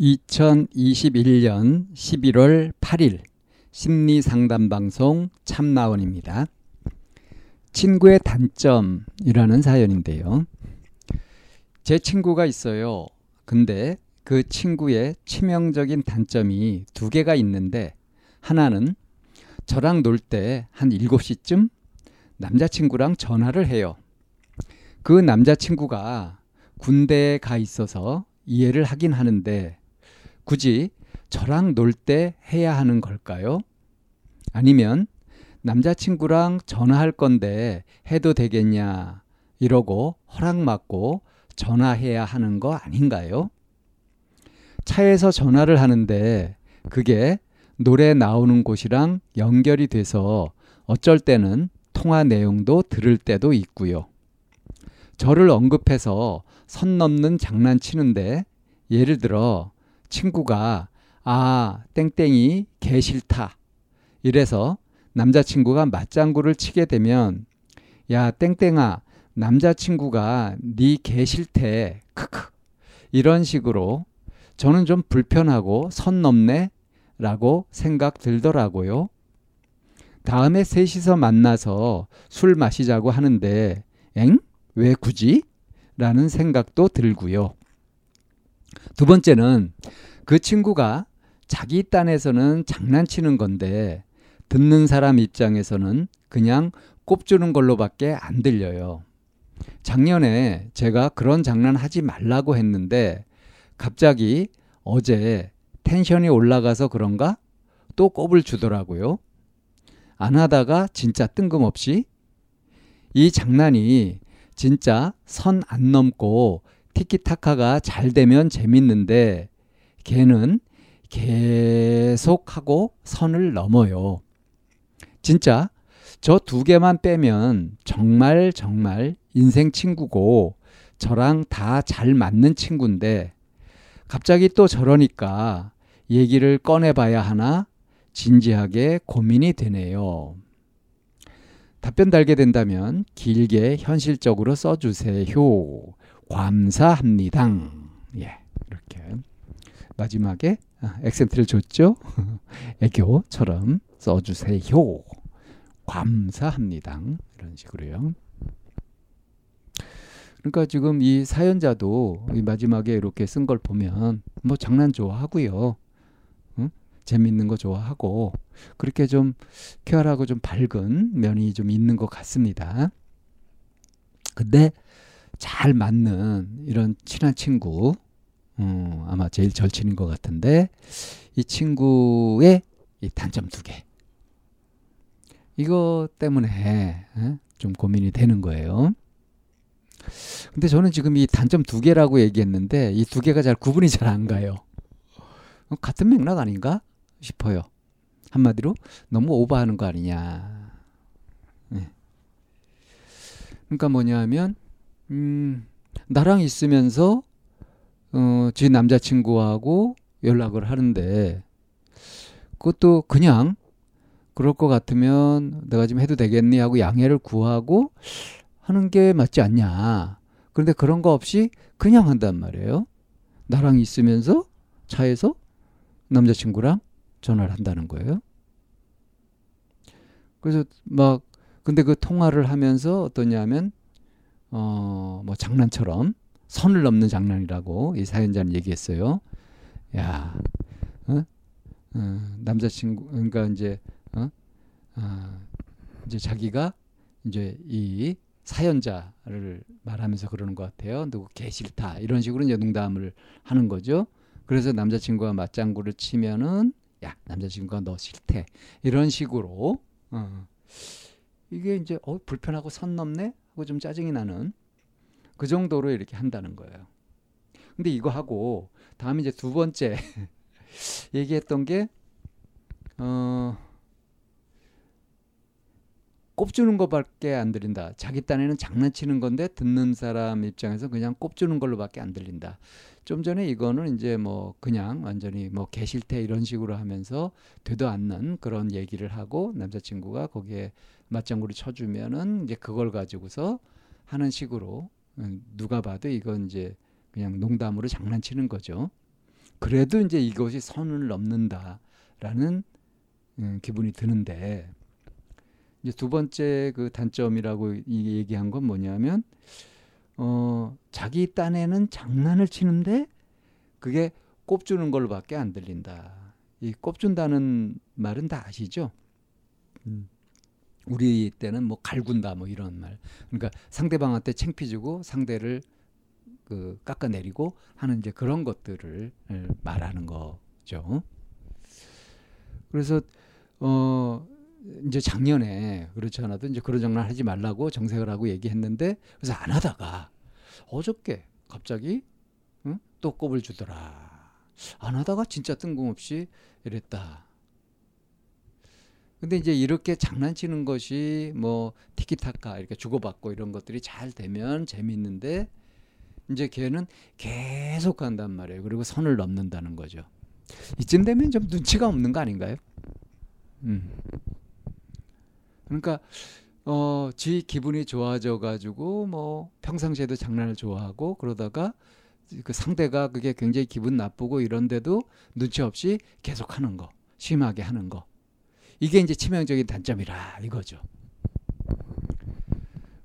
2021년 11월 8일 심리 상담 방송 참나원입니다. 친구의 단점이라는 사연인데요. 제 친구가 있어요. 근데 그 친구의 치명적인 단점이 두 개가 있는데 하나는 저랑 놀 때 한 7시쯤 남자친구랑 전화를 해요. 그 남자친구가 군대에 가 있어서 이해를 하긴 하는데 굳이 저랑 놀 때 해야 하는 걸까요? 아니면 남자친구랑 전화할 건데 해도 되겠냐 이러고 허락받고 전화해야 하는 거 아닌가요? 차에서 전화를 하는데 그게 노래 나오는 곳이랑 연결이 돼서 어쩔 때는 통화 내용도 들을 때도 있고요. 저를 언급해서 선 넘는 장난치는데 예를 들어 친구가 아 땡땡이 개 싫다 이래서 남자친구가 맞장구를 치게 되면 야 땡땡아 남자친구가 네 개 싫대 크크 이런 식으로 저는 좀 불편하고 선 넘네 라고 생각 들더라고요. 다음에 셋이서 만나서 술 마시자고 하는데 엥? 왜 굳이? 라는 생각도 들고요. 두 번째는 그 친구가 자기 딴에서는 장난치는 건데 듣는 사람 입장에서는 그냥 꼽주는 걸로밖에 안 들려요. 작년에 제가 그런 장난 하지 말라고 했는데 갑자기 어제 텐션이 올라가서 그런가 또 꼽을 주더라고요. 안 하다가 진짜 뜬금없이 이 장난이 진짜 선 안 넘고 티키타카가 잘 되면 재밌는데 걔는 계속하고 선을 넘어요. 진짜 저 두 개만 빼면 정말 정말 인생 친구고 저랑 다 잘 맞는 친구인데 갑자기 또 저러니까 얘기를 꺼내봐야 하나 진지하게 고민이 되네요. 답변 달게 된다면 길게 현실적으로 써주세요. 감사합니다. 예, 이렇게 마지막에 액센트를 줬죠. 애교처럼 써주세요. 감사합니다. 이런 식으로요. 그러니까 지금 이 사연자도 이 마지막에 이렇게 쓴 걸 보면 뭐 장난 좋아하고요. 응? 재밌는 거 좋아하고 그렇게 좀 쾌활하고 좀 밝은 면이 좀 있는 것 같습니다. 근데 잘 맞는 이런 친한 친구 음, 아마 제일 절친인 것 같은데 이 친구의 이 단점 두 개. 이거 때문에 에? 좀 고민이 되는 거예요. 근데 저는 지금 이 단점 두 개라고 얘기했는데 이 두 개가 잘 구분이 잘 안 가요. 같은 맥락 아닌가 싶어요. 한마디로 너무 오버하는 거 아니냐. 네. 그러니까 뭐냐면 음, 나랑 있으면서 어, 제 남자친구하고 연락을 하는데 그것도 그냥 그럴 것 같으면 내가 지금 해도 되겠니 하고 양해를 구하고 하는 게 맞지 않냐. 그런데 그런 거 없이 그냥 한단 말이에요. 나랑 있으면서 차에서 남자친구랑 전화를 한다는 거예요. 그래서 막 근데 그 통화를 하면서 어떠냐면 어 뭐 장난처럼 선을 넘는 장난이라고 이 사연자는 얘기했어요. 야, 어? 어, 남자친구 그러니까 이제 어? 어, 이제 자기가 이제 이 사연자를 말하면서 그러는 것 같아요. 누구 개 싫다 이런 식으로 이제 농담을 하는 거죠. 그래서 남자친구가 맞장구를 치면은 야 남자친구가 너 싫대 이런 식으로 어. 이게 이제 어 불편하고 선 넘네 하고 좀 짜증이 나는 그 정도로 이렇게 한다는 거예요. 근데 이거 하고 다음에 이제 두 번째 얘기했던 게 어. 꼽주는 것밖에 안 들린다. 자기 딴에는 장난치는 건데 듣는 사람 입장에서 그냥 꼽주는 걸로밖에 안 들린다. 좀 전에 이거는 이제 뭐 그냥 완전히 뭐 개실태 이런 식으로 하면서 되도 않는 그런 얘기를 하고 남자친구가 거기에 맞장구를 쳐주면은 이제 그걸 가지고서 하는 식으로 음, 누가 봐도 이건 이제 그냥 농담으로 장난치는 거죠. 그래도 이제 이것이 선을 넘는다라는 음, 기분이 드는데 이제 두 번째 그 단점이라고 이 얘기한 건 뭐냐면 어 자기 딴에는 장난을 치는데 그게 꼽주는 걸로밖에 안 들린다. 이 꼽준다는 말은 다 아시죠? 음. 우리 때는 뭐 갈군다 뭐 이런 말. 그러니까 상대방한테 챙피 주고 상대를 그 깎아내리고 하는 이제 그런 것들을 말하는 거죠. 그래서 어 이제 작년에 그렇지 않아도 이제 그런 장난 하지 말라고 정색을 하고 얘기했는데 그래서 안 하다가 어저께 갑자기 응? 또 꼽을 주더라. 안 하다가 진짜 뜬금없이 이랬다. 근데 이제 이렇게 장난치는 것이 뭐 티키타카 이렇게 주고받고 이런 것들이 잘 되면 재밌는데 이제 걔는 계속 간단 말이에요. 그리고 선을 넘는다는 거죠. 이쯤 되면 좀 눈치가 없는 거 아닌가요? 음. 그러니까 어, 지 기분이 좋아져 가지고 뭐 평상시에도 장난을 좋아하고 그러다가 그 상대가 그게 굉장히 기분 나쁘고 이런데도 눈치 없이 계속 하는 거, 심하게 하는 거. 이게 이제 치명적인 단점이라 이거죠.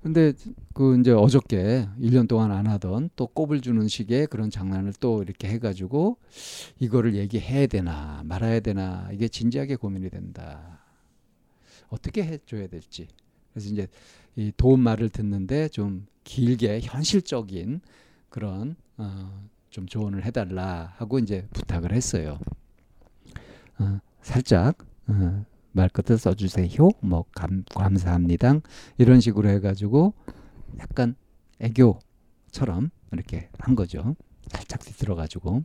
근데 그 이제 어저께 1년 동안 안 하던 또 꼽을 주는 식의 그런 장난을 또 이렇게 해가지고 이거를 얘기해야 되나 말아야 되나 이게 진지하게 고민이 된다. 어떻게 해줘야 될지. 그래서 이제 이 도움 말을 듣는데 좀 길게 현실적인 그런 어, 좀 조언을 해달라 하고 이제 부탁을 했어요. 어, 살짝 어, 말끝을 써주세요. 뭐 감, 감사합니다. 이런 식으로 해가지고 약간 애교처럼 이렇게 한 거죠. 살짝 뒤들어가지고.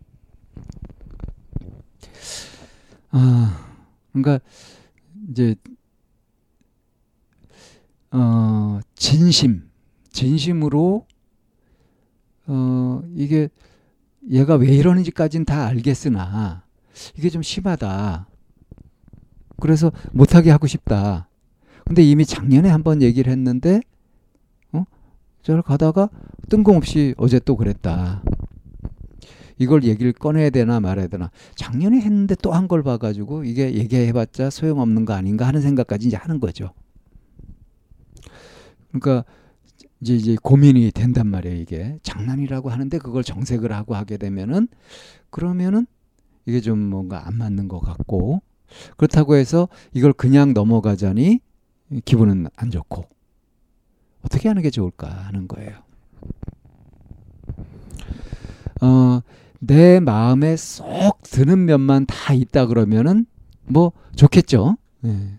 아, 그러니까 이제 어, 진심, 진심으로 어, 이게 얘가 왜 이러는지까지는 다 알겠으나 이게 좀 심하다. 그래서 못하게 하고 싶다. 근데 이미 작년에 한번 얘기를 했는데, 어? 저를 가다가 뜬금없이 어제 또 그랬다. 이걸 얘기를 꺼내야 되나 말아야 되나. 작년에 했는데 또 한 걸 봐가지고 이게 얘기해봤자 소용없는 거 아닌가 하는 생각까지 이제 하는 거죠. 그러니까 이제 이제 고민이 된단 말이에요, 이게. 장난이라고 하는데 그걸 정색을 하고 하게 되면은 그러면은 이게 좀 뭔가 안 맞는 것 같고 그렇다고 해서 이걸 그냥 넘어가자니 기분은 안 좋고 어떻게 하는 게 좋을까 하는 거예요. 어, 내 마음에 쏙 드는 면만 다 있다 그러면은 뭐 좋겠죠. 예.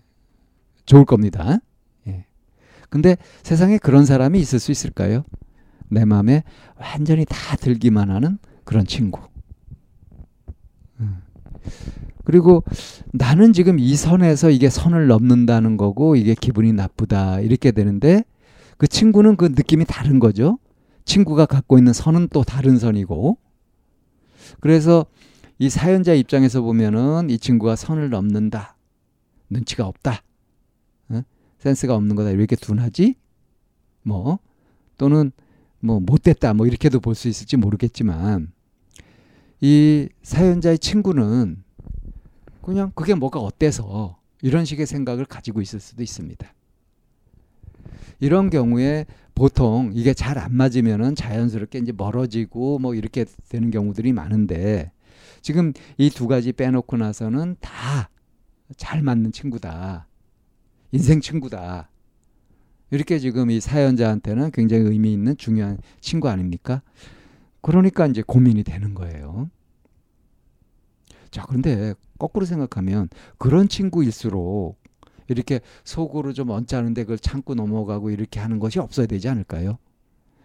좋을 겁니다. 예. 근데 세상에 그런 사람이 있을 수 있을까요? 내 마음에 완전히 다 들기만 하는 그런 친구. 음. 그리고 나는 지금 이 선에서 이게 선을 넘는다는 거고 이게 기분이 나쁘다 이렇게 되는데 그 친구는 그 느낌이 다른 거죠. 친구가 갖고 있는 선은 또 다른 선이고 그래서 이 사연자 입장에서 보면은 이 친구가 선을 넘는다. 눈치가 없다. 어? 센스가 없는 거다. 이렇게 둔하지? 뭐 또는 뭐 못됐다. 뭐 이렇게도 볼 수 있을지 모르겠지만 이 사연자의 친구는 그냥 그게 뭐가 어때서 이런 식의 생각을 가지고 있을 수도 있습니다. 이런 경우에 보통 이게 잘 안 맞으면은 자연스럽게 이제 멀어지고 뭐 이렇게 되는 경우들이 많은데 지금 이 두 가지 빼놓고 나서는 다 잘 맞는 친구다. 인생 친구다. 이렇게 지금 이 사연자한테는 굉장히 의미 있는 중요한 친구 아닙니까? 그러니까 이제 고민이 되는 거예요. 자, 그런데 거꾸로 생각하면 그런 친구일수록 이렇게 속으로 좀 언짢은데 그걸 참고 넘어가고 이렇게 하는 것이 없어야 되지 않을까요?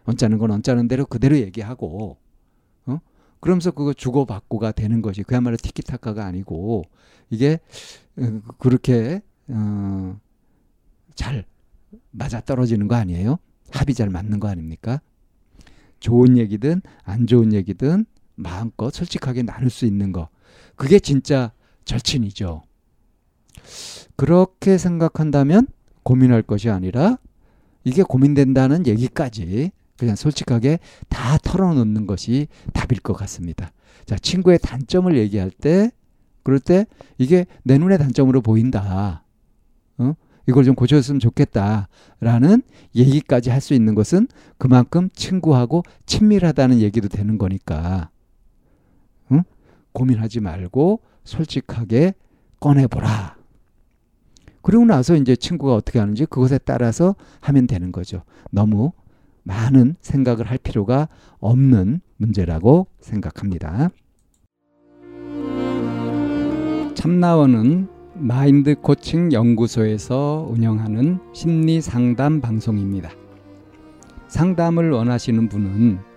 언짢은 건 언짢은 대로 그대로 얘기하고 어? 그러면서 그거 주고받고가 되는 것이 그야말로 티키타카가 아니고 이게 어, 그렇게 어, 잘 맞아 떨어지는 거 아니에요? 합이 잘 맞는 거 아닙니까? 좋은 얘기든 안 좋은 얘기든 마음껏 솔직하게 나눌 수 있는 거. 그게 진짜 절친이죠. 그렇게 생각한다면 고민할 것이 아니라 이게 고민된다는 얘기까지 그냥 솔직하게 다 털어놓는 것이 답일 것 같습니다. 자, 친구의 단점을 얘기할 때, 그럴 때 이게 내 눈에 단점으로 보인다. 어? 이걸 좀 고쳐줬으면 좋겠다라는 얘기까지 할 수 있는 것은 그만큼 친구하고 친밀하다는 얘기도 되는 거니까 응? 고민하지 말고 솔직하게 꺼내보라. 그리고 나서 이제 친구가 어떻게 하는지 그것에 따라서 하면 되는 거죠. 너무 많은 생각을 할 필요가 없는 문제라고 생각합니다. 참나원은 마인드 코칭 연구소에서 운영하는 심리 상담 방송입니다. 상담을 원하시는 분은